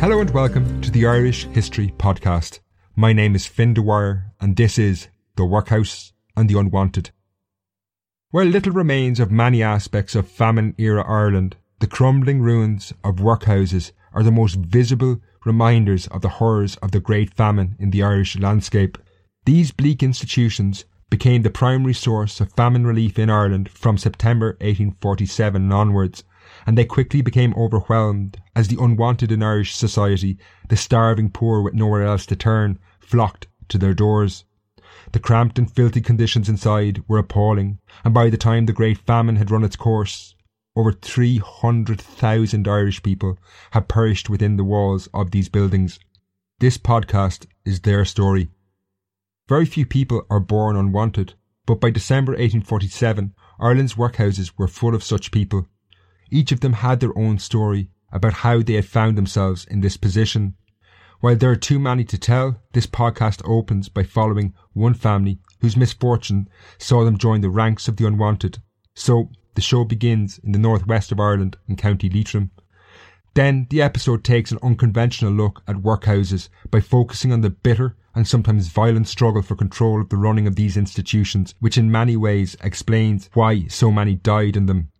Hello and welcome to the Irish History Podcast. My name is Fin Dwyer and this is The Workhouse and the Unwanted. While little remains of many aspects of famine era Ireland, the crumbling ruins of workhouses are the most visible reminders of the horrors of the Great Famine in the Irish landscape. These bleak institutions became the primary source of famine relief in Ireland from September 1847 onwards, and they quickly became overwhelmed as the unwanted in Irish society, the starving poor with nowhere else to turn, flocked to their doors. The cramped and filthy conditions inside were appalling, and by the time the Great Famine had run its course, over 300,000 Irish people had perished within the walls of these buildings. This podcast is their story. Very few people are born unwanted, but by December 1847, Ireland's workhouses were full of such people. Each of them had their own story about how they had found themselves in this position. While there are too many to tell, this podcast opens by following one family whose misfortune saw them join the ranks of the unwanted. So the show begins in the northwest of Ireland in County Leitrim. Then the episode takes an unconventional look at workhouses by focusing on the bitter and sometimes violent struggle for control of the running of these institutions, which in many ways explains why so many died in them.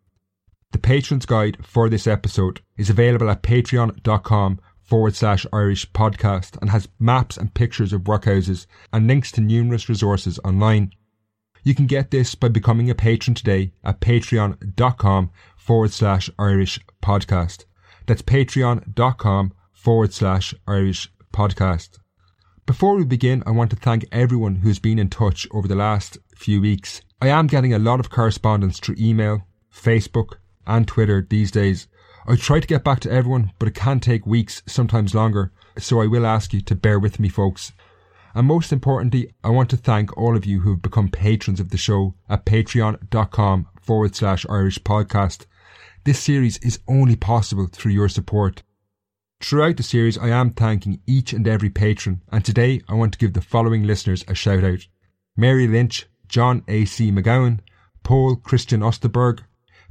The patron's guide for this episode is available at patreon.com forward slash Irish podcast and has maps and pictures of workhouses and links to numerous resources online. You can get this by becoming a patron today at patreon.com forward slash Irish podcast. That's patreon.com forward slash Irish podcast. Before we begin, I want to thank everyone who's been in touch over the last few weeks. I am getting a lot of correspondence through email, Facebook, and Twitter these days. I try to get back to everyone, but it can take weeks, sometimes longer, so I will ask you to bear with me, folks. And most importantly, I want to thank all of you who have become patrons of the show at patreon.com forward slash Irish podcast. This series is only possible through your support. Throughout the series, I am thanking each and every patron, and today I want to give the following listeners a shout out. Mary Lynch, John A.C. McGowan, Paul Christian Osterberg,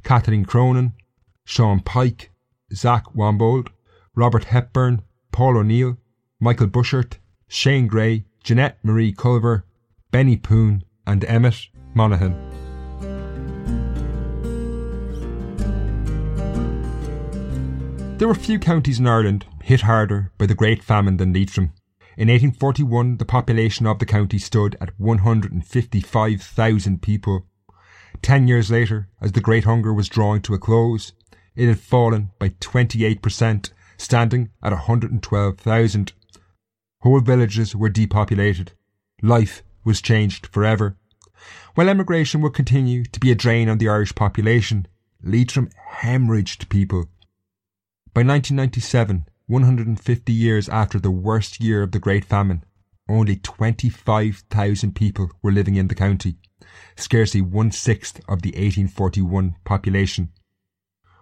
Kathleen Cronin, Sean Pike, Zach Wambold, Robert Hepburn, Paul O'Neill, Michael Bushert, Shane Gray, Jeanette Marie Culver, Benny Poon, and Emmett Monaghan. There were few counties in Ireland hit harder by the Great Famine than Leitrim. In 1841, the population of the county stood at 155,000 people. Ten years later, as the Great Hunger was drawing to a close, it had fallen by 28%, standing at 112,000. Whole villages were depopulated. Life was changed forever. While emigration would continue to be a drain on the Irish population, Leitrim hemorrhaged people. By 1997, 150 years after the worst year of the Great Famine, only 25,000 people were living in the county, scarcely one sixth of the 1841 population.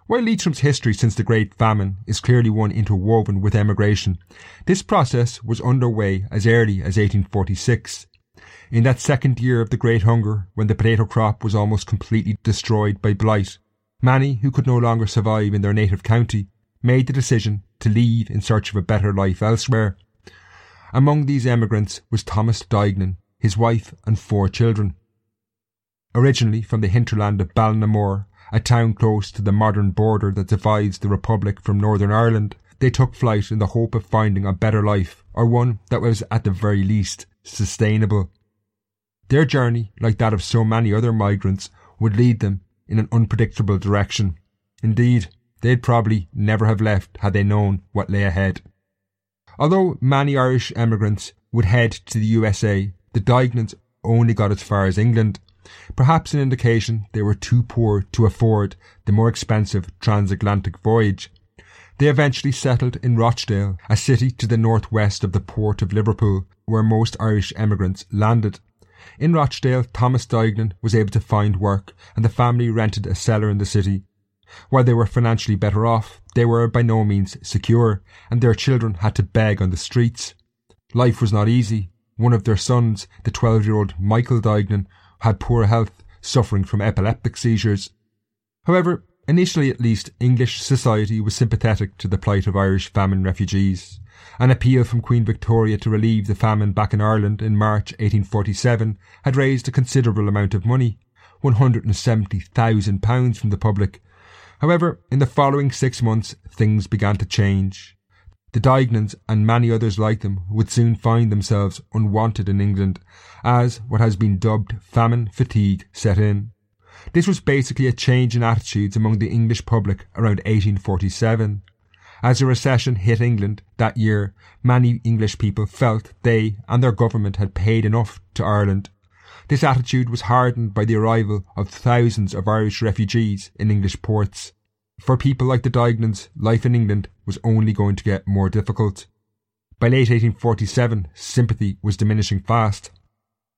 While Leitrim's history since the Great Famine is clearly one interwoven with emigration, this process was underway as early as 1846. In that second year of the Great Hunger, when the potato crop was almost completely destroyed by blight, many who could no longer survive in their native county made the decision to leave in search of a better life elsewhere. Among these emigrants was Thomas Duignan, his wife and four children. Originally from the hinterland of Ballinamore, a town close to the modern border that divides the Republic from Northern Ireland, they took flight in the hope of finding a better life, or one that was at the very least sustainable. Their journey, like that of so many other migrants, would lead them in an unpredictable direction. Indeed, they'd probably never have left had they known what lay ahead. Although many Irish emigrants would head to the USA, the Duignans only got as far as England, perhaps an indication they were too poor to afford the more expensive transatlantic voyage. They eventually settled in Rochdale, a city to the northwest of the port of Liverpool, where most Irish emigrants landed. In Rochdale, Thomas Duignan was able to find work, and the family rented a cellar in the city. While they were financially better off, they were by no means secure, and their children had to beg on the streets. Life was not easy. One of their sons, the twelve-year-old Michael Duignan, had poor health, suffering from epileptic seizures. However, initially at least, English society was sympathetic to the plight of Irish famine refugees. An appeal from Queen Victoria to relieve the famine back in Ireland in March 1847 had raised a considerable amount of money, £170,000 from the public. However, in the following six months, things began to change. The Duignans and many others like them would soon find themselves unwanted in England as what has been dubbed famine fatigue set in. This was basically a change in attitudes among the English public around 1847. As a recession hit England that year, many English people felt they and their government had paid enough to Ireland. This attitude was hardened by the arrival of thousands of Irish refugees in English ports. For people like the Duignans, life in England was only going to get more difficult. By late 1847, sympathy was diminishing fast.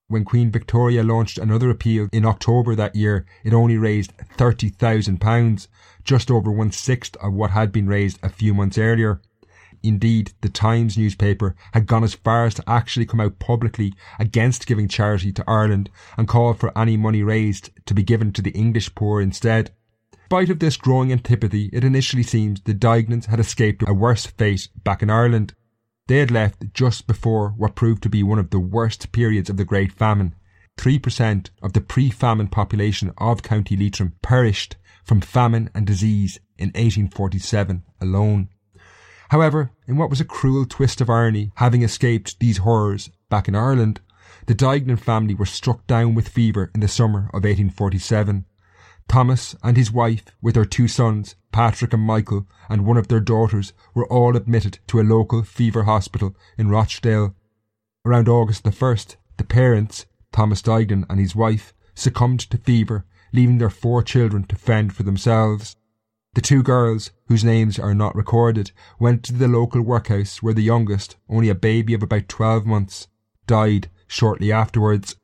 When Queen Victoria launched another appeal in October that year, it only raised £30,000, just over one sixth of what had been raised a few months earlier. Indeed, the Times newspaper had gone as far as to actually come out publicly against giving charity to Ireland and called for any money raised to be given to the English poor instead spite of this growing antipathy, it initially seemed the Duignans had escaped a worse fate back in Ireland. They had left just before what proved to be one of the worst periods of the Great Famine. 3% of the pre-famine population of County Leitrim perished from famine and disease in 1847 alone. However, in what was a cruel twist of irony, having escaped these horrors back in Ireland, the Duignan family were struck down with fever in the summer of 1847. Thomas and his wife, with their two sons, Patrick and Michael, and one of their daughters, were all admitted to a local fever hospital in Rochdale. Around August the 1st, the parents, Thomas Duignan and his wife, succumbed to fever, leaving their four children to fend for themselves. The two girls, whose names are not recorded, went to the local workhouse where the youngest, only a baby of about twelve months, died shortly afterwards.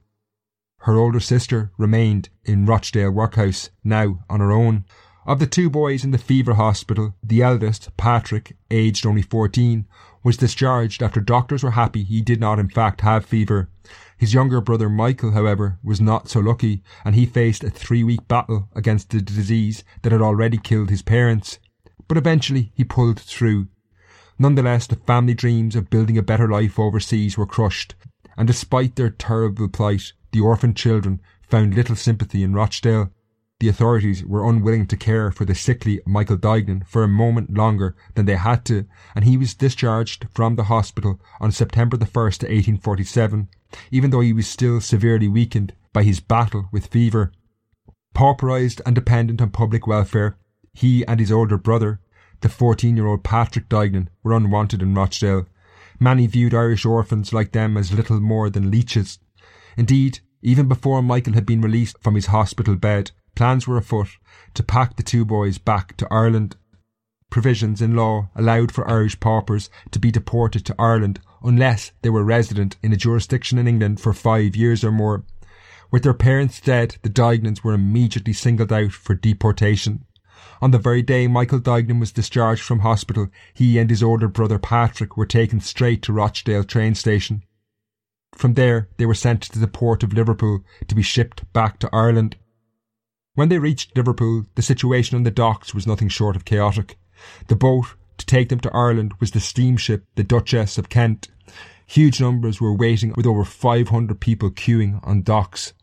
Her older sister remained in Rochdale Workhouse, now on her own. Of the two boys in the fever hospital, the eldest, Patrick, aged only 14, was discharged after doctors were happy he did not in fact have fever. His younger brother Michael, however, was not so lucky, and he faced a three-week battle against the disease that had already killed his parents. But eventually he pulled through. Nonetheless, the family dreams of building a better life overseas were crushed, and despite their terrible plight, the orphan children found little sympathy in Rochdale. The authorities were unwilling to care for the sickly Michael Duignan for a moment longer than they had to, and he was discharged from the hospital on September the 1st, 1847, even though he was still severely weakened by his battle with fever. Pauperized and dependent on public welfare, he and his older brother, the 14-year-old Patrick Duignan, were unwanted in Rochdale. Many viewed Irish orphans like them as little more than leeches. Indeed, even before Michael had been released from his hospital bed, plans were afoot to pack the two boys back to Ireland. Provisions in law allowed for Irish paupers to be deported to Ireland unless they were resident in a jurisdiction in England for five years or more. With their parents dead, the Duignans were immediately singled out for deportation. On the very day Michael Duignan was discharged from hospital, he and his older brother Patrick were taken straight to Rochdale train station. From there, they were sent to the port of Liverpool to be shipped back to Ireland. When they reached Liverpool, the situation on the docks was nothing short of chaotic. The boat to take them to Ireland was the steamship the Duchess of Kent. Huge numbers were waiting with over 500 people queuing on docks.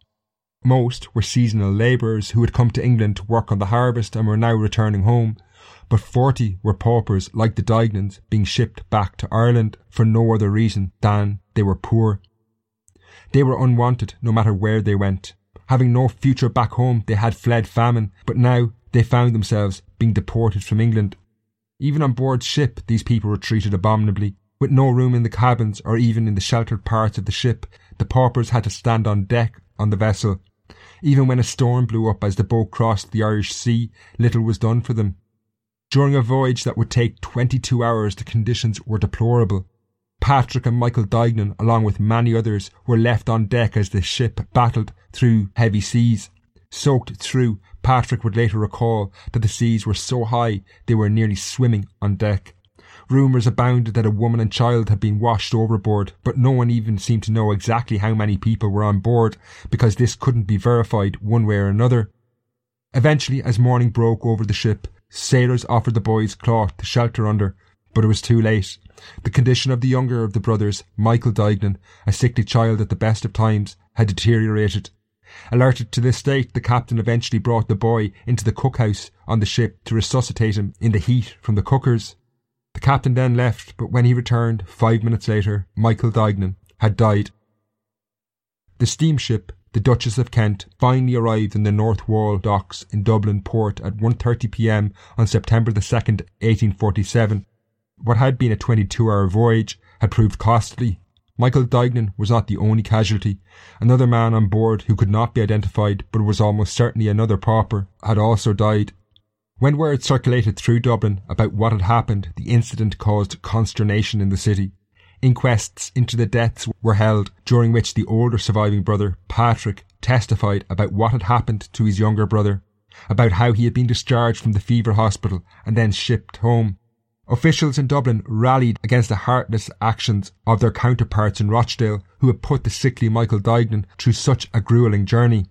Most were seasonal labourers who had come to England to work on the harvest and were now returning home, but 40 were paupers like the Duignans being shipped back to Ireland for no other reason than they were poor. They were unwanted no matter where they went. Having no future back home, they had fled famine, but now they found themselves being deported from England. Even on board ship, these people were treated abominably. With no room in the cabins or even in the sheltered parts of the ship, the paupers had to stand on deck on the vessel even when a storm blew up as the boat crossed the Irish Sea, little was done for them. During a voyage that would take 22 hours, the conditions were deplorable. Patrick and Michael Duignan, along with many others, were left on deck as the ship battled through heavy seas. Soaked through, Patrick would later recall that the seas were so high they were nearly swimming on deck. Rumours abounded that a woman and child had been washed overboard, but no one even seemed to know exactly how many people were on board because this couldn't be verified one way or another. Eventually, as morning broke over the ship, sailors offered the boys cloth to shelter under, but it was too late. The condition of the younger of the brothers, Michael Duignan, a sickly child at the best of times, had deteriorated. Alerted to this state, the captain eventually brought the boy into the cookhouse on the ship to resuscitate him in the heat from the cookers. The captain then left, but when he returned, five minutes later, Michael Duignan had died. The steamship, the Duchess of Kent, finally arrived in the North Wall docks in Dublin port at 1.30pm on September the 2nd, 1847. What had been a 22-hour voyage had proved costly. Michael Duignan was not the only casualty. Another man on board who could not be identified but was almost certainly another pauper had also died. When word circulated through Dublin about what had happened, the incident caused consternation in the city. Inquests into the deaths were held, during which the older surviving brother, Patrick, testified about what had happened to his younger brother, about how he had been discharged from the fever hospital and then shipped home. Officials in Dublin rallied against the heartless actions of their counterparts in Rochdale who had put the sickly Michael Duignan through such a gruelling journey.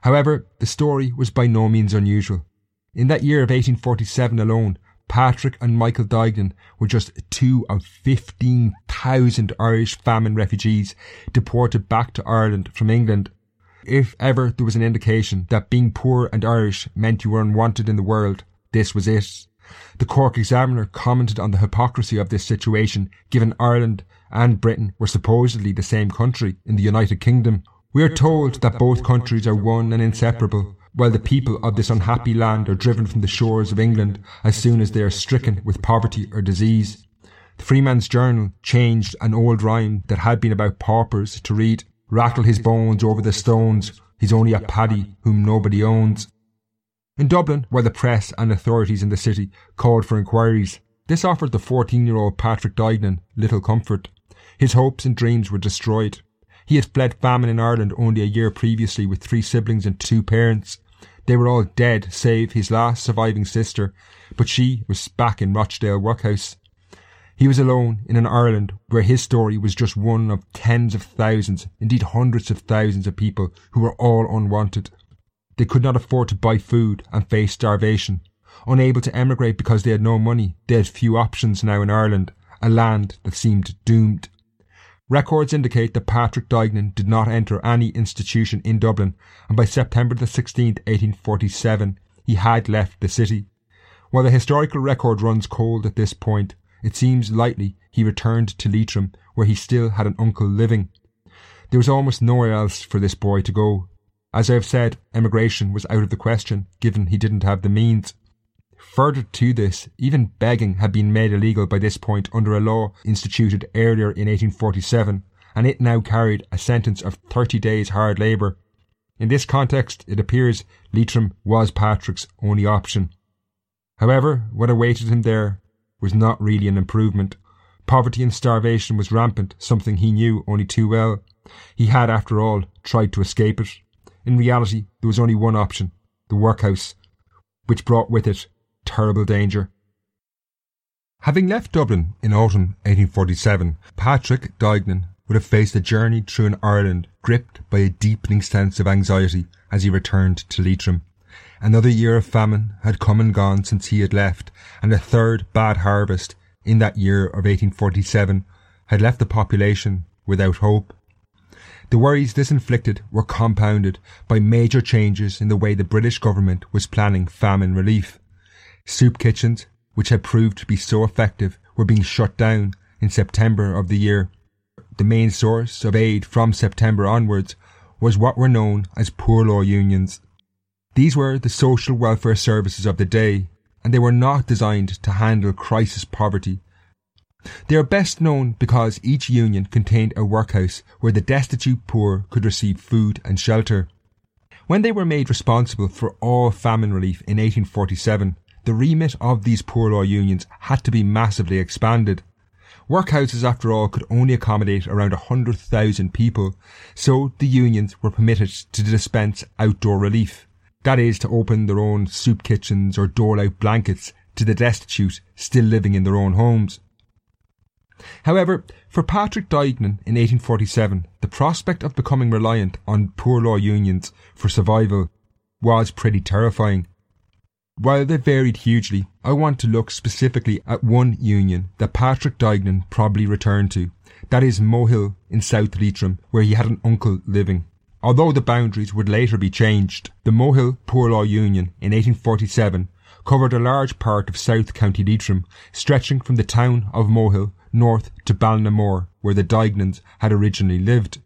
However, the story was by no means unusual. In that year of 1847 alone, Patrick and Michael Duignan were just two of 15,000 Irish famine refugees deported back to Ireland from England. If ever there was an indication that being poor and Irish meant you were unwanted in the world, this was it. The Cork Examiner commented on the hypocrisy of this situation given Ireland and Britain were supposedly the same country in the United Kingdom. We are told that both countries are one and inseparable, while the people of this unhappy land are driven from the shores of England as soon as they are stricken with poverty or disease. The Freeman's Journal changed an old rhyme that had been about paupers to read, Rattle his bones over the stones, he's only a paddy whom nobody owns. In Dublin, where the press and authorities in the city called for inquiries, this offered the 14 year old Patrick Duignan little comfort. His hopes and dreams were destroyed. He had fled famine in Ireland only a year previously with three siblings and two parents. They were all dead, save his last surviving sister, but she was back in Rochdale workhouse. He was alone in an Ireland where his story was just one of tens of thousands, indeed hundreds of thousands of people who were all unwanted. They could not afford to buy food and faced starvation. Unable to emigrate because they had no money, they had few options now in Ireland, a land that seemed doomed. Records indicate that Patrick Duignan did not enter any institution in Dublin, and by September the 16th, 1847, he had left the city. While the historical record runs cold at this point, it seems likely he returned to Leitrim, where he still had an uncle living. There was almost nowhere else for this boy to go. As I have said, emigration was out of the question, given he didn't have the means. Further to this, even begging had been made illegal by this point under a law instituted earlier in 1847, and it now carried a sentence of 30 days hard labour. In this context, it appears Leitrim was Patrick's only option. However, what awaited him there was not really an improvement. Poverty and starvation was rampant, something he knew only too well. He had, after all, tried to escape it. In reality, there was only one option the workhouse, which brought with it terrible danger. Having left Dublin in autumn 1847, Patrick Duignan would have faced a journey through an Ireland gripped by a deepening sense of anxiety as he returned to Leitrim. Another year of famine had come and gone since he had left, and a third bad harvest in that year of 1847 had left the population without hope. The worries this inflicted were compounded by major changes in the way the British government was planning famine relief. Soup kitchens, which had proved to be so effective, were being shut down in September of the year. The main source of aid from September onwards was what were known as poor law unions. These were the social welfare services of the day, and they were not designed to handle crisis poverty. They are best known because each union contained a workhouse where the destitute poor could receive food and shelter. When they were made responsible for all famine relief in 1847, the remit of these poor law unions had to be massively expanded. Workhouses, after all, could only accommodate around 100,000 people, so the unions were permitted to dispense outdoor relief. That is, to open their own soup kitchens or dole out blankets to the destitute still living in their own homes. However, for Patrick Duignan in 1847, the prospect of becoming reliant on poor law unions for survival was pretty terrifying. While they varied hugely, I want to look specifically at one union that Patrick Duignan probably returned to. That is Mohill in South Leitrim, where he had an uncle living. Although the boundaries would later be changed, the Mohill Poor Law Union in 1847 covered a large part of South County Leitrim, stretching from the town of Mohill north to Ballinamore, where the Duignans had originally lived.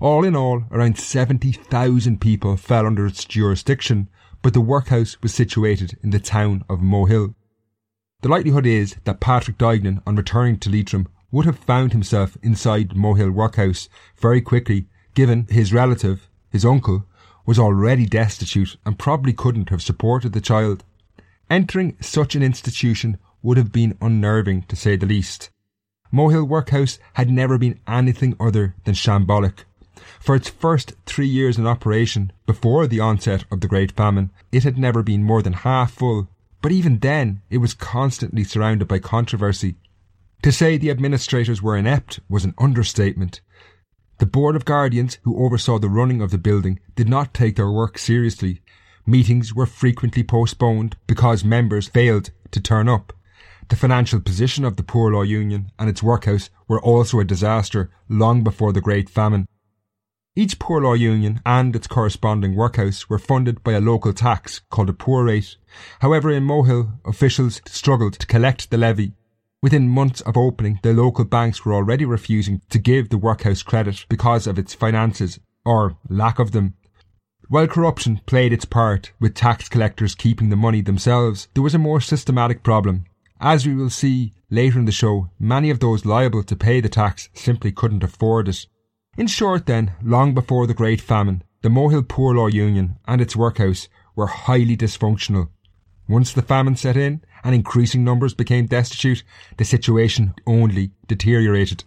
All in all, around 70,000 people fell under its jurisdiction, but the workhouse was situated in the town of Mohill. The likelihood is that Patrick Duignan, on returning to Leitrim, would have found himself inside Mohill Workhouse very quickly given his relative, his uncle, was already destitute and probably couldn't have supported the child. Entering such an institution would have been unnerving to say the least. Mohill Workhouse had never been anything other than shambolic. For its first three years in operation, before the onset of the Great Famine, it had never been more than half full, but even then it was constantly surrounded by controversy. To say the administrators were inept was an understatement. The Board of Guardians, who oversaw the running of the building, did not take their work seriously. Meetings were frequently postponed because members failed to turn up. The financial position of the Poor Law Union and its workhouse were also a disaster long before the Great Famine. Each Poor Law Union and its corresponding workhouse were funded by a local tax called a poor rate. However, in Mohill, officials struggled to collect the levy Within months of opening, the local banks were already refusing to give the workhouse credit because of its finances, or lack of them. While corruption played its part, with tax collectors keeping the money themselves, there was a more systematic problem. As we will see later in the show, many of those liable to pay the tax simply couldn't afford it. In short then, long before the Great Famine, the Mohill Poor Law Union and its workhouse were highly dysfunctional. Once the famine set in, and increasing numbers became destitute, the situation only deteriorated.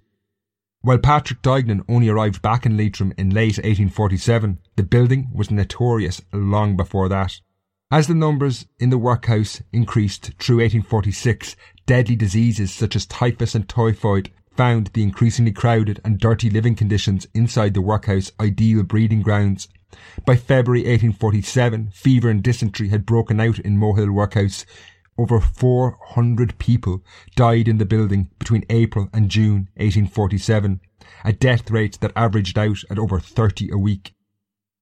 While Patrick Duignan only arrived back in Leitrim in late 1847, the building was notorious long before that. As the numbers in the workhouse increased through 1846, deadly diseases such as typhus and typhoid found the increasingly crowded and dirty living conditions inside the workhouse ideal breeding grounds. By February 1847, fever and dysentery had broken out in Mohill Workhouse, over 400 people died in the building between April and June 1847, a death rate that averaged out at over 30 a week.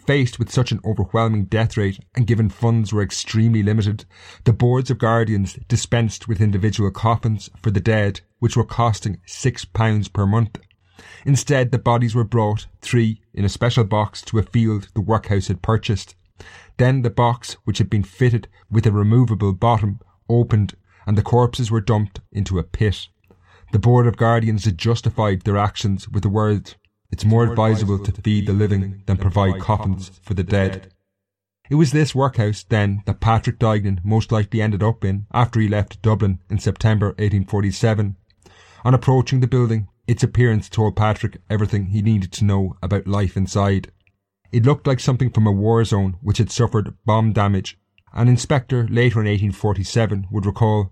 Faced with such an overwhelming death rate and given funds were extremely limited, the boards of guardians dispensed with individual coffins for the dead, which were costing £6 per month. Instead, the bodies were brought, three, in a special box to a field the workhouse had purchased. Then the box, which had been fitted with a removable bottom, opened and the corpses were dumped into a pit. The Board of Guardians had justified their actions with the words, It's more advisable to feed the living than provide coffins for the dead. It was this workhouse, then, that Patrick Duignan most likely ended up in after he left Dublin in September 1847. On approaching the building, its appearance told Patrick everything he needed to know about life inside. It looked like something from a war zone which had suffered bomb damage An inspector later in 1847 would recall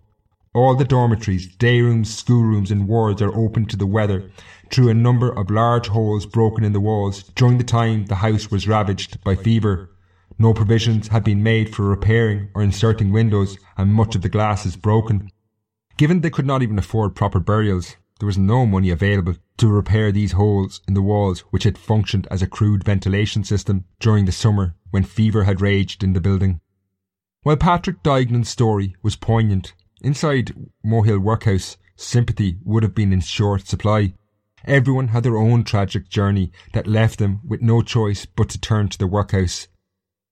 all the dormitories, day rooms, schoolrooms, and wards are open to the weather through a number of large holes broken in the walls during the time the house was ravaged by fever. No provisions had been made for repairing or inserting windows, and much of the glass is broken. Given they could not even afford proper burials, there was no money available to repair these holes in the walls which had functioned as a crude ventilation system during the summer when fever had raged in the building. While Patrick Duignan's story was poignant, inside Mohill Workhouse, sympathy would have been in short supply. Everyone had their own tragic journey that left them with no choice but to turn to the workhouse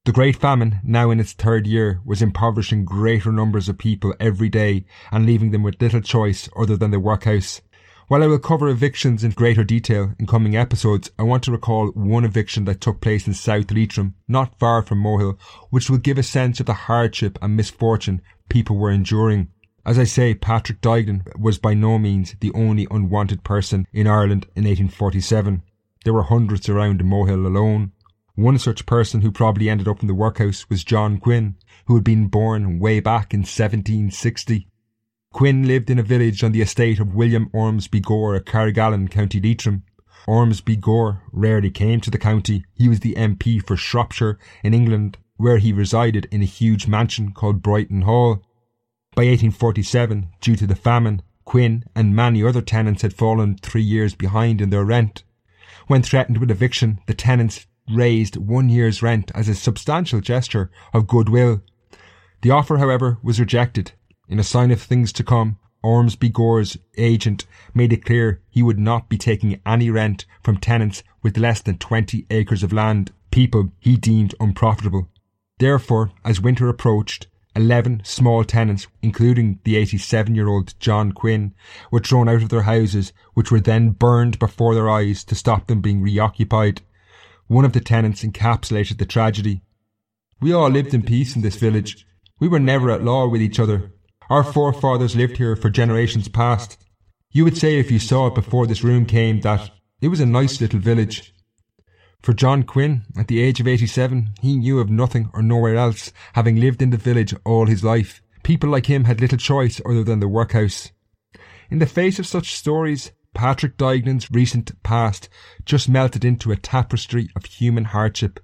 the Great Famine, now in its third year, was impoverishing greater numbers of people every day and leaving them with little choice other than the workhouse. While I will cover evictions in greater detail in coming episodes, I want to recall one eviction that took place in South Leitrim, not far from Mohill, which will give a sense of the hardship and misfortune people were enduring. As I say, Patrick Duignan was by no means the only unwanted person in Ireland in 1847. There were hundreds around Mohill alone. One such person who probably ended up in the workhouse was John Quinn, who had been born way back in 1760. Quinn lived in a village on the estate of William Ormsby Gore at Carrigallen, County Leitrim. Ormsby Gore rarely came to the county. He was the MP for Shropshire in England, where he resided in a huge mansion called Brogyntyn Hall. By 1847, due to the famine, Quinn and many other tenants had fallen three years behind in their rent. When threatened with eviction, the tenants raised one year's rent as a substantial gesture of goodwill. The offer, however, was rejected. In a sign of things to come, Ormsby Gore's agent made it clear he would not be taking any rent from tenants with less than 20 acres of land, people he deemed unprofitable. Therefore, as winter approached, 11 small tenants, including the 87 year old John Quinn, were thrown out of their houses, which were then burned before their eyes to stop them being reoccupied. One of the tenants encapsulated the tragedy. We all lived in peace in this village. We were never at law with each other. Our forefathers lived here for generations past. You would say if you saw it before this room came that it was a nice little village. For John Quinn, at the age of 87, he knew of nothing or nowhere else, having lived in the village all his life. People like him had little choice other than the workhouse. In the face of such stories, Patrick Duignan's recent past just melted into a tapestry of human hardship.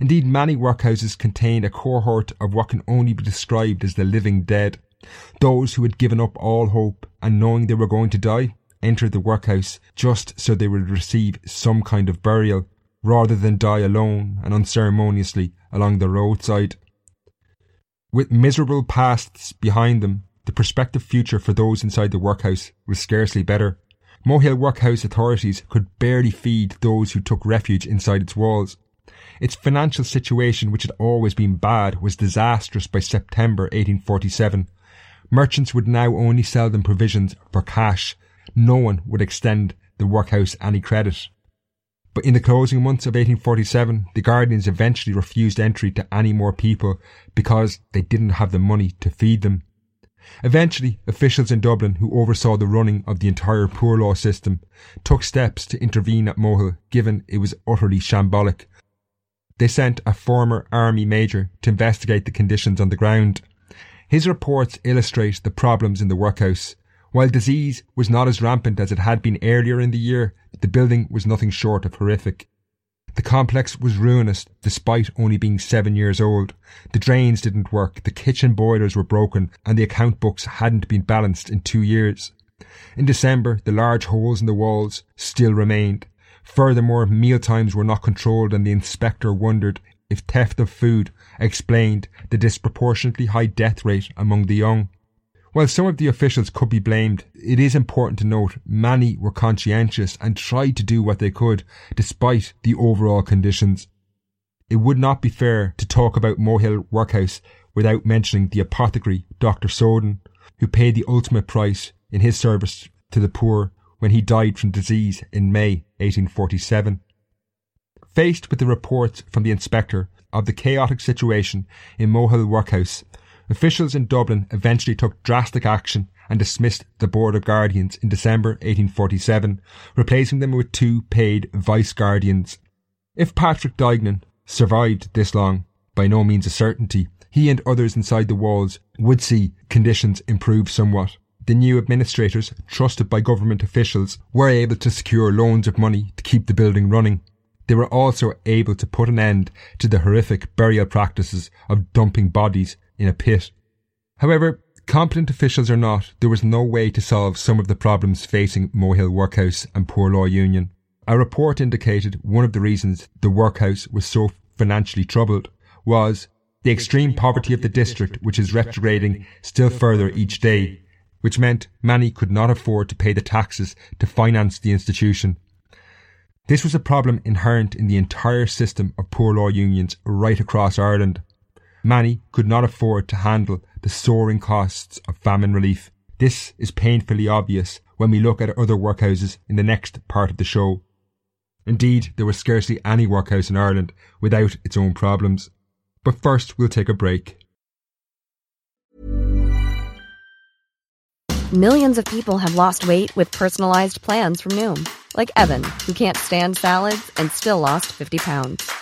Indeed, many workhouses contained a cohort of what can only be described as the living dead. Those who had given up all hope and knowing they were going to die entered the workhouse just so they would receive some kind of burial rather than die alone and unceremoniously along the roadside. With miserable pasts behind them, the prospective future for those inside the workhouse was scarcely better. Mohill Workhouse authorities could barely feed those who took refuge inside its walls. Its financial situation, which had always been bad, was disastrous by September 1847. Merchants would now only sell them provisions for cash. No one would extend the workhouse any credit. But in the closing months of 1847, the Guardians eventually refused entry to any more people because they didn't have the money to feed them. Eventually, officials in Dublin who oversaw the running of the entire poor law system took steps to intervene at Mohill, given it was utterly shambolic. They sent a former army major to investigate the conditions on the ground. His reports illustrate the problems in the workhouse. While disease was not as rampant as it had been earlier in the year, the building was nothing short of horrific. The complex was ruinous despite only being seven years old. The drains didn't work, the kitchen boilers were broken, and the account books hadn't been balanced in two years. In December, the large holes in the walls still remained. Furthermore, meal times were not controlled and the inspector wondered if theft of food explained the disproportionately high death rate among the young. While some of the officials could be blamed, it is important to note many were conscientious and tried to do what they could despite the overall conditions. It would not be fair to talk about Mohill Workhouse without mentioning the apothecary Dr. Soden, who paid the ultimate price in his service to the poor when he died from disease in May 1847. Faced with the reports from the inspector of the chaotic situation in Mohill Workhouse, Officials in Dublin eventually took drastic action and dismissed the Board of Guardians in December 1847, replacing them with two paid vice guardians. If Patrick Duignan survived this long, by no means a certainty, he and others inside the walls would see conditions improve somewhat. The new administrators, trusted by government officials, were able to secure loans of money to keep the building running. They were also able to put an end to the horrific burial practices of dumping bodies in a pit. However, competent officials or not, there was no way to solve some of the problems facing Mohill Workhouse and Poor Law Union. A report indicated one of the reasons the workhouse was so financially troubled was the extreme poverty of the district, which is retrograding still further each day, which meant many could not afford to pay the taxes to finance the institution. This was a problem inherent in the entire system of poor law unions right across Ireland. Many could not afford to handle the soaring costs of famine relief. This is painfully obvious when we look at other workhouses in the next part of the show. Indeed, there was scarcely any workhouse in Ireland without its own problems. But first, we'll take a break. Millions of people have lost weight with personalized plans from Noom, like Evan, who can't stand salads and still lost 50 pounds.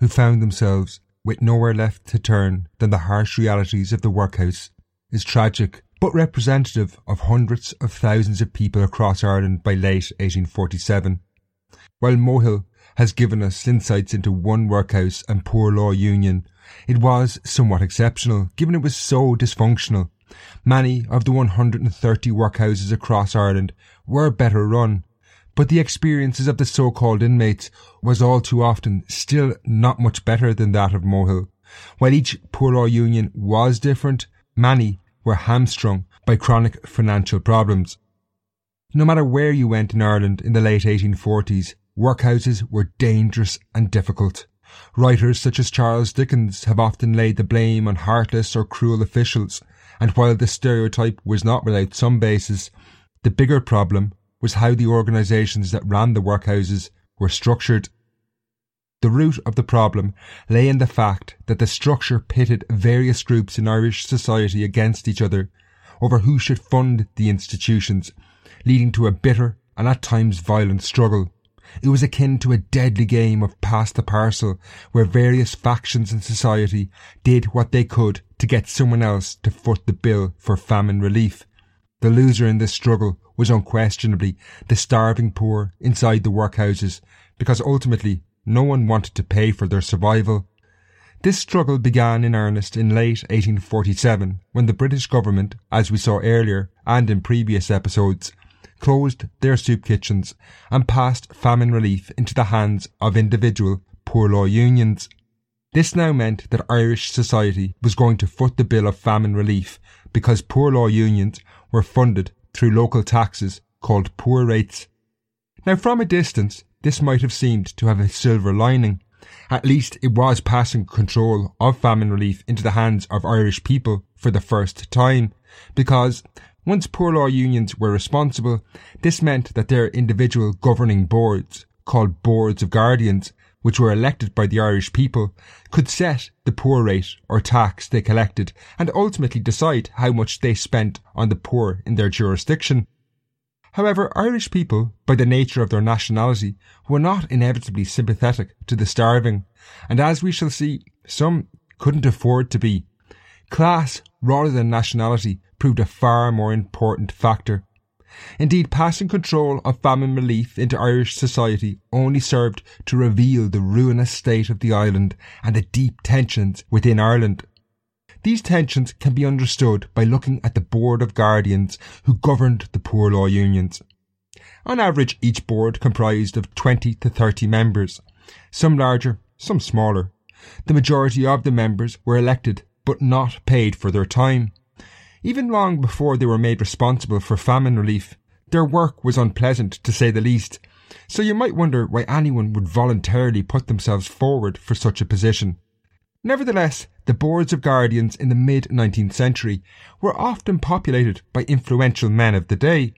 who found themselves with nowhere left to turn than the harsh realities of the workhouse, is tragic but representative of hundreds of thousands of people across Ireland by late 1847. While Mohill has given us insights into one workhouse and poor law union, it was somewhat exceptional, given it was so dysfunctional. Many of the 130 workhouses across Ireland were better run, but the experiences of the so-called inmates was all too often still not much better than that of Mohill. While each poor law union was different, many were hamstrung by chronic financial problems. No matter where you went in Ireland in the late 1840s, workhouses were dangerous and difficult. Writers such as Charles Dickens have often laid the blame on heartless or cruel officials, and while this stereotype was not without some basis, the bigger problem was how the organisations that ran the workhouses were structured. The root of the problem lay in the fact that the structure pitted various groups in Irish society against each other over who should fund the institutions, leading to a bitter and at times violent struggle. It was akin to a deadly game of pass the parcel where various factions in society did what they could to get someone else to foot the bill for famine relief. The loser in this struggle was unquestionably the starving poor inside the workhouses because ultimately no one wanted to pay for their survival. This struggle began in earnest in late 1847 when the British government, as we saw earlier and in previous episodes, closed their soup kitchens and passed famine relief into the hands of individual poor law unions. This now meant that Irish society was going to foot the bill of famine relief because poor law unions were funded through local taxes called poor rates. Now from a distance, this might have seemed to have a silver lining. At least it was passing control of famine relief into the hands of Irish people for the first time, because once poor law unions were responsible, this meant that their individual governing boards, called Boards of Guardians, which were elected by the Irish people, could set the poor rate or tax they collected and ultimately decide how much they spent on the poor in their jurisdiction. However, Irish people, by the nature of their nationality, were not inevitably sympathetic to the starving, and as we shall see, some couldn't afford to be. Class, rather than nationality, proved a far more important factor. Indeed, passing control of famine relief into Irish society only served to reveal the ruinous state of the island and the deep tensions within Ireland. These tensions can be understood by looking at the Board of Guardians who governed the poor law unions. On average, each board comprised of 20 to 30 members, some larger, some smaller. The majority of the members were elected but not paid for their time. Even long before they were made responsible for famine relief, their work was unpleasant to say the least, so you might wonder why anyone would voluntarily put themselves forward for such a position. Nevertheless, the boards of guardians in the mid 19th century were often populated by influential men of the day.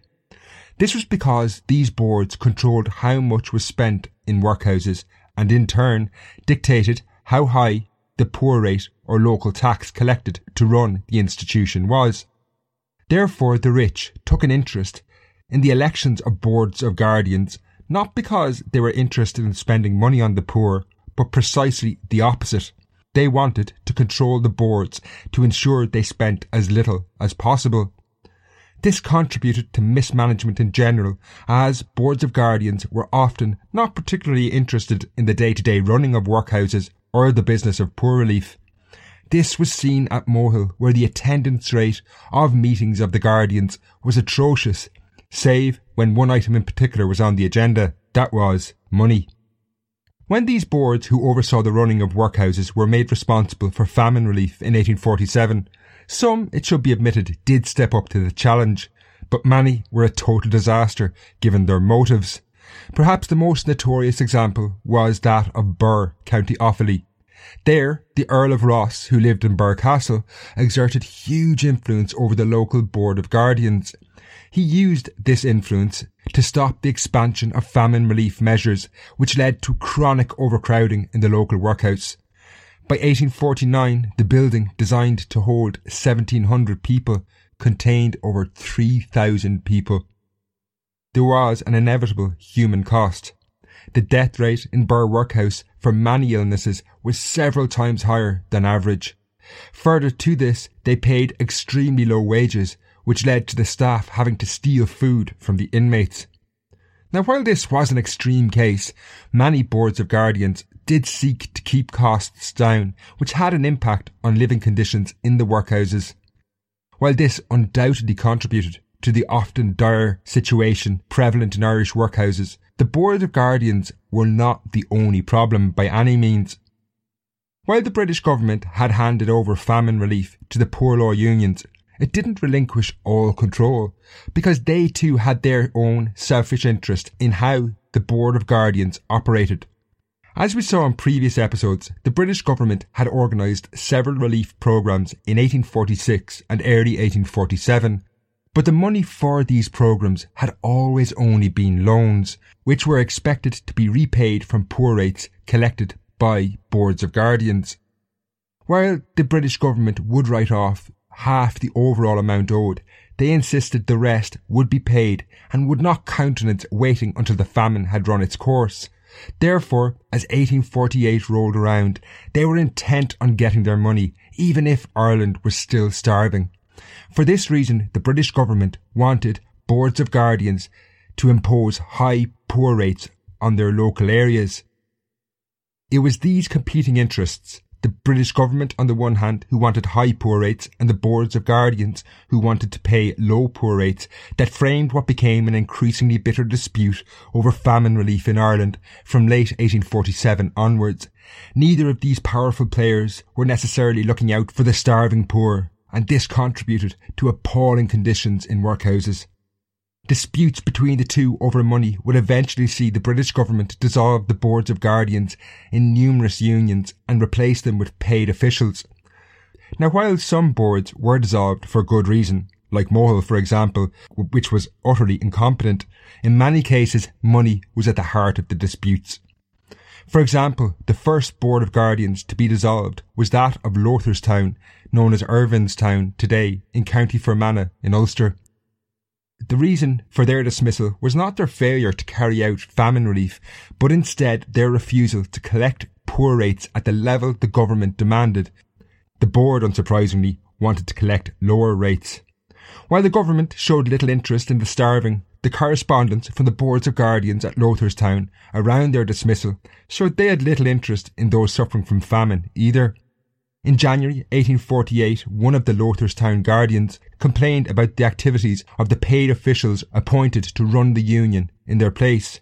This was because these boards controlled how much was spent in workhouses and in turn dictated how high the poor rate or local tax collected to run the institution was. Therefore, the rich took an interest in the elections of boards of guardians not because they were interested in spending money on the poor, but precisely the opposite. They wanted to control the boards to ensure they spent as little as possible. This contributed to mismanagement in general, as boards of guardians were often not particularly interested in the day-to-day running of workhouses or the business of poor relief. This was seen at Mohill, where the attendance rate of meetings of the Guardians was atrocious, save when one item in particular was on the agenda. That was money. When these boards who oversaw the running of workhouses were made responsible for famine relief in 1847, some, it should be admitted, did step up to the challenge, but many were a total disaster given their motives. Perhaps the most notorious example was that of Birr, County Offaly. There, the Earl of Rosse, who lived in Birr Castle, exerted huge influence over the local Board of Guardians. He used this influence to stop the expansion of famine relief measures, which led to chronic overcrowding in the local workhouse. By 1849, the building, designed to hold 1700 people, contained over 3,000 people. There was an inevitable human cost. The death rate in Birr Workhouse for many illnesses was several times higher than average. Further to this, they paid extremely low wages, which led to the staff having to steal food from the inmates. Now, while this was an extreme case, many boards of guardians did seek to keep costs down, which had an impact on living conditions in the workhouses. While this undoubtedly contributed to the often dire situation prevalent in Irish workhouses, the Board of Guardians were not the only problem by any means. While the British government had handed over famine relief to the poor law unions, it didn't relinquish all control because they too had their own selfish interest in how the Board of Guardians operated. As we saw in previous episodes, the British government had organised several relief programmes in 1846 and early 1847, but the money for these programmes had always only been loans, which were expected to be repaid from poor rates collected by boards of guardians. While the British government would write off half the overall amount owed, they insisted the rest would be paid and would not countenance waiting until the famine had run its course. Therefore, as 1848 rolled around, they were intent on getting their money, even if Ireland was still starving. For this reason, the British government wanted boards of guardians to impose high poor rates on their local areas. It was these competing interests the British government on the one hand who wanted high poor rates and the boards of guardians who wanted to pay low poor rates that framed what became an increasingly bitter dispute over famine relief in Ireland from late 1847 onwards. Neither of these powerful players were necessarily looking out for the starving poor and this contributed to appalling conditions in workhouses. Disputes between the two over money would eventually see the British government dissolve the boards of guardians in numerous unions and replace them with paid officials. Now, while some boards were dissolved for good reason, like Mohill, for example, which was utterly incompetent, in many cases money was at the heart of the disputes. For example, the first Board of Guardians to be dissolved was that of Lowtherstown, known as Irvinestown today, in County Fermanagh in Ulster. The reason for their dismissal was not their failure to carry out famine relief, but instead their refusal to collect poor rates at the level the government demanded. The board, unsurprisingly, wanted to collect lower rates. While the government showed little interest in the starving, the correspondence from the boards of guardians at Lowtherstown around their dismissal showed they had little interest in those suffering from famine either. In January 1848, one of the Lowtherstown Guardians complained about the activities of the paid officials appointed to run the union in their place.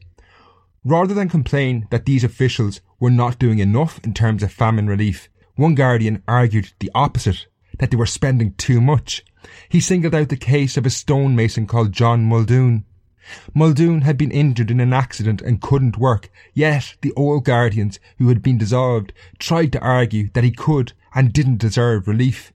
Rather than complain that these officials were not doing enough in terms of famine relief, one Guardian argued the opposite, that they were spending too much. He singled out the case of a stonemason called John Muldoon. Muldoon had been injured in an accident and couldn't work, yet the old Guardians, who had been dissolved, tried to argue that he could and didn't deserve relief.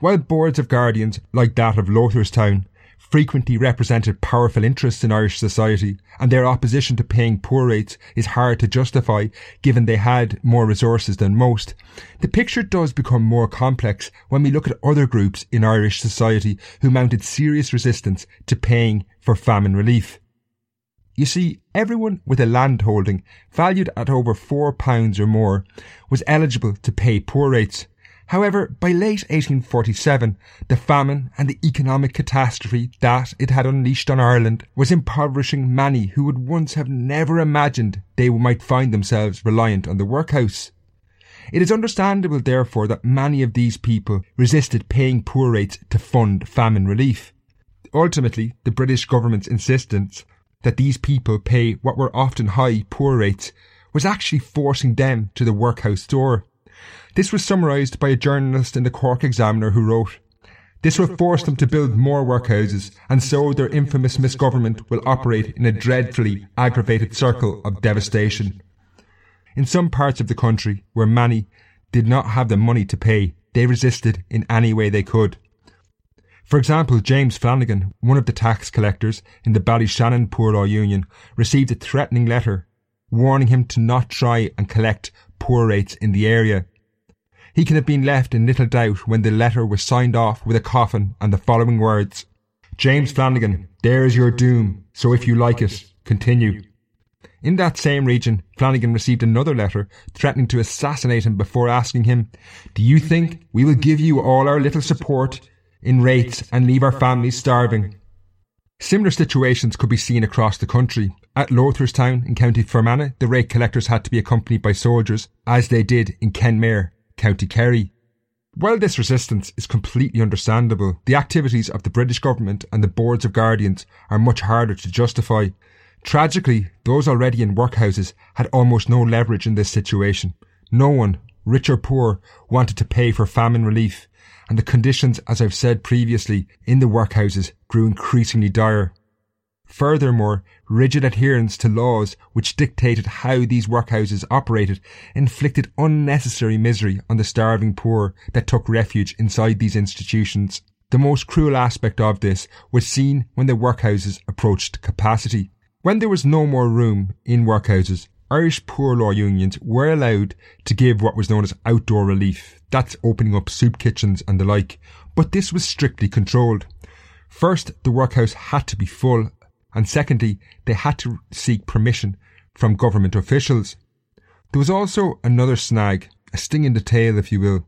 While boards of Guardians, like that of Lowtherstown, frequently represented powerful interests in Irish society, and their opposition to paying poor rates is hard to justify given they had more resources than most. The picture does become more complex when we look at other groups in Irish society who mounted serious resistance to paying for famine relief. You see, everyone with a land holding valued at over £4 or more was eligible to pay poor rates. However, by late 1847, the famine and the economic catastrophe that it had unleashed on Ireland was impoverishing many who would once have never imagined they might find themselves reliant on the workhouse. It is understandable, therefore, that many of these people resisted paying poor rates to fund famine relief. Ultimately, the British government's insistence that these people pay what were often high poor rates was actually forcing them to the workhouse door. This was summarised by a journalist in the Cork Examiner who wrote, This will force them to build more workhouses, and so their infamous misgovernment will operate in a dreadfully aggravated circle of devastation. In some parts of the country, where many did not have the money to pay, they resisted in any way they could. For example, James Flanagan, one of the tax collectors in the Ballyshannon Poor Law Union, received a threatening letter warning him to not try and collect poor rates in the area he can have been left in little doubt when the letter was signed off with a coffin and the following words James Flanagan, there is your doom, so if you like it, continue. In that same region, Flanagan received another letter threatening to assassinate him before asking him, Do you think we will give you all our little support in rates and leave our families starving? Similar situations could be seen across the country. At Lowtherstown in County Fermanagh, the rate collectors had to be accompanied by soldiers, as they did in Kenmare County Kerry. While this resistance is completely understandable, the activities of the British government and the boards of guardians are much harder to justify. Tragically, those already in workhouses had almost no leverage in this situation. No one, rich or poor, wanted to pay for famine relief, and the conditions, as I've said previously, in the workhouses grew increasingly dire. Furthermore, rigid adherence to laws which dictated how these workhouses operated inflicted unnecessary misery on the starving poor that took refuge inside these institutions. The most cruel aspect of this was seen when the workhouses approached capacity. When there was no more room in workhouses, Irish poor law unions were allowed to give what was known as outdoor relief. That's opening up soup kitchens and the like. But this was strictly controlled. First, the workhouse had to be full and secondly, they had to seek permission from government officials. There was also another snag, a sting in the tail, if you will.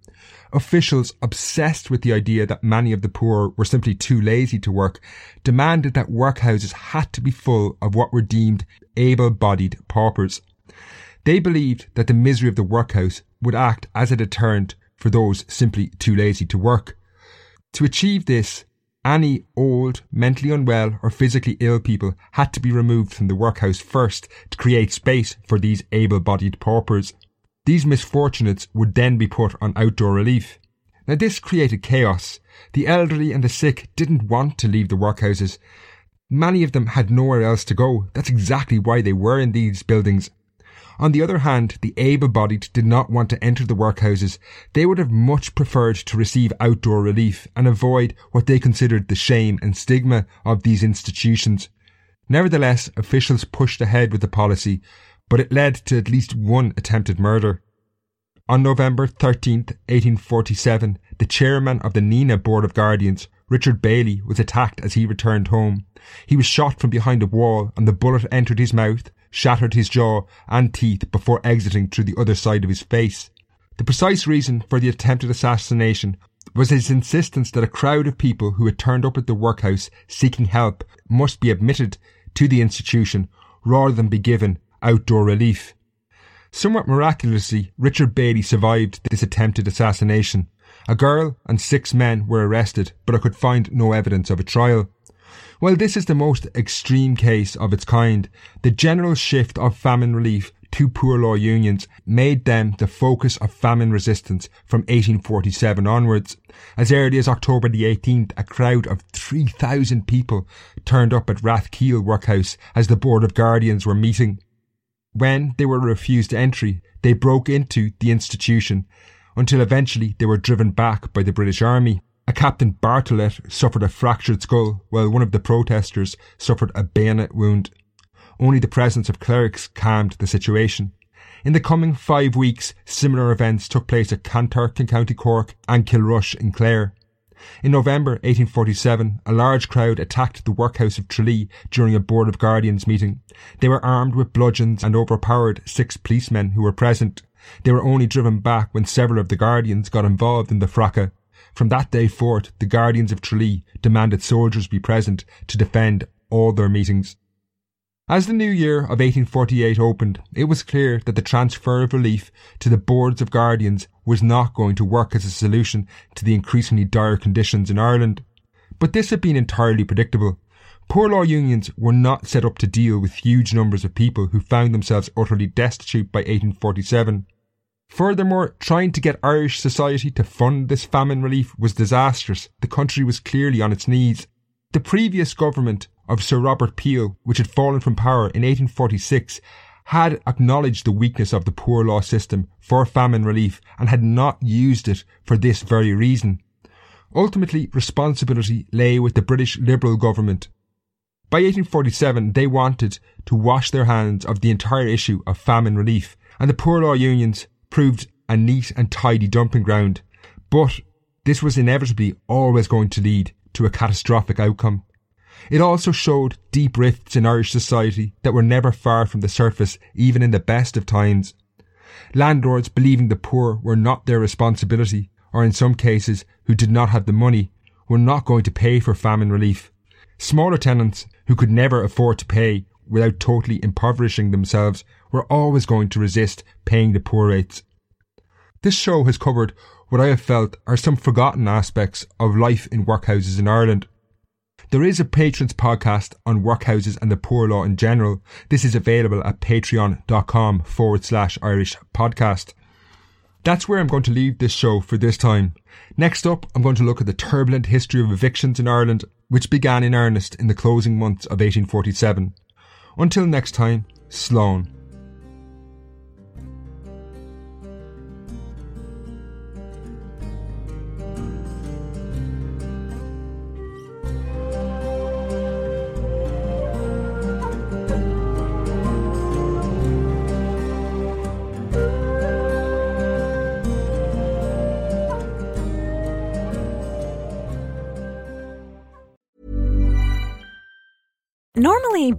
Officials, obsessed with the idea that many of the poor were simply too lazy to work, demanded that workhouses had to be full of what were deemed able-bodied paupers. They believed that the misery of the workhouse would act as a deterrent for those simply too lazy to work. To achieve this, any old, mentally unwell, or physically ill people had to be removed from the workhouse first to create space for these able bodied paupers. These misfortunates would then be put on outdoor relief. Now, this created chaos. The elderly and the sick didn't want to leave the workhouses. Many of them had nowhere else to go. That's exactly why they were in these buildings on the other hand, the able-bodied did not want to enter the workhouses. They would have much preferred to receive outdoor relief and avoid what they considered the shame and stigma of these institutions. Nevertheless, officials pushed ahead with the policy, but it led to at least one attempted murder. On November 13, 1847, the chairman of the Nenagh Board of Guardians, Richard Bailey, was attacked as he returned home. He was shot from behind a wall and the bullet entered his mouth shattered his jaw and teeth before exiting through the other side of his face. The precise reason for the attempted assassination was his insistence that a crowd of people who had turned up at the workhouse seeking help must be admitted to the institution rather than be given outdoor relief. Somewhat miraculously, Richard Bailey survived this attempted assassination. A girl and six men were arrested, but I could find no evidence of a trial. While this is the most extreme case of its kind, the general shift of famine relief to poor law unions made them the focus of famine resistance from 1847 onwards. As early as October the 18th, a crowd of 3,000 people turned up at Rathkeale Workhouse as the Board of Guardians were meeting. When they were refused entry, they broke into the institution until eventually they were driven back by the British Army. A Captain Bartlett suffered a fractured skull, while one of the protesters suffered a bayonet wound. Only the presence of clerics calmed the situation. In the coming five weeks, similar events took place at Kanturk in County Cork and Kilrush in Clare. In November 1847, a large crowd attacked the workhouse of Tralee during a Board of Guardians meeting. They were armed with bludgeons and overpowered six policemen who were present. They were only driven back when several of the Guardians got involved in the fracas. From that day forth, the Guardians of Tralee demanded soldiers be present to defend all their meetings. As the new year of 1848 opened, it was clear that the transfer of relief to the boards of guardians was not going to work as a solution to the increasingly dire conditions in Ireland. But this had been entirely predictable. Poor law unions were not set up to deal with huge numbers of people who found themselves utterly destitute by 1847. Furthermore, trying to get Irish society to fund this famine relief was disastrous. The country was clearly on its knees. The previous government of Sir Robert Peel, which had fallen from power in 1846, had acknowledged the weakness of the poor law system for famine relief and had not used it for this very reason. Ultimately, responsibility lay with the British Liberal government. By 1847, they wanted to wash their hands of the entire issue of famine relief, and the poor law unions proved a neat and tidy dumping ground. But this was inevitably always going to lead to a catastrophic outcome. It also showed deep rifts in Irish society that were never far from the surface, even in the best of times. Landlords believing the poor were not their responsibility, or in some cases who did not have the money, were not going to pay for famine relief. Smaller tenants who could never afford to pay without totally impoverishing themselves were always going to resist paying the poor rates. This show has covered what I have felt are some forgotten aspects of life in workhouses in Ireland. There is a Patreon podcast on workhouses and the poor law in general. This is available at patreon.com forward slash Irish podcast. That's where I'm going to leave this show for this time. Next up, I'm going to look at the turbulent history of evictions in Ireland, which began in earnest in the closing months of 1847. Until next time, Slán.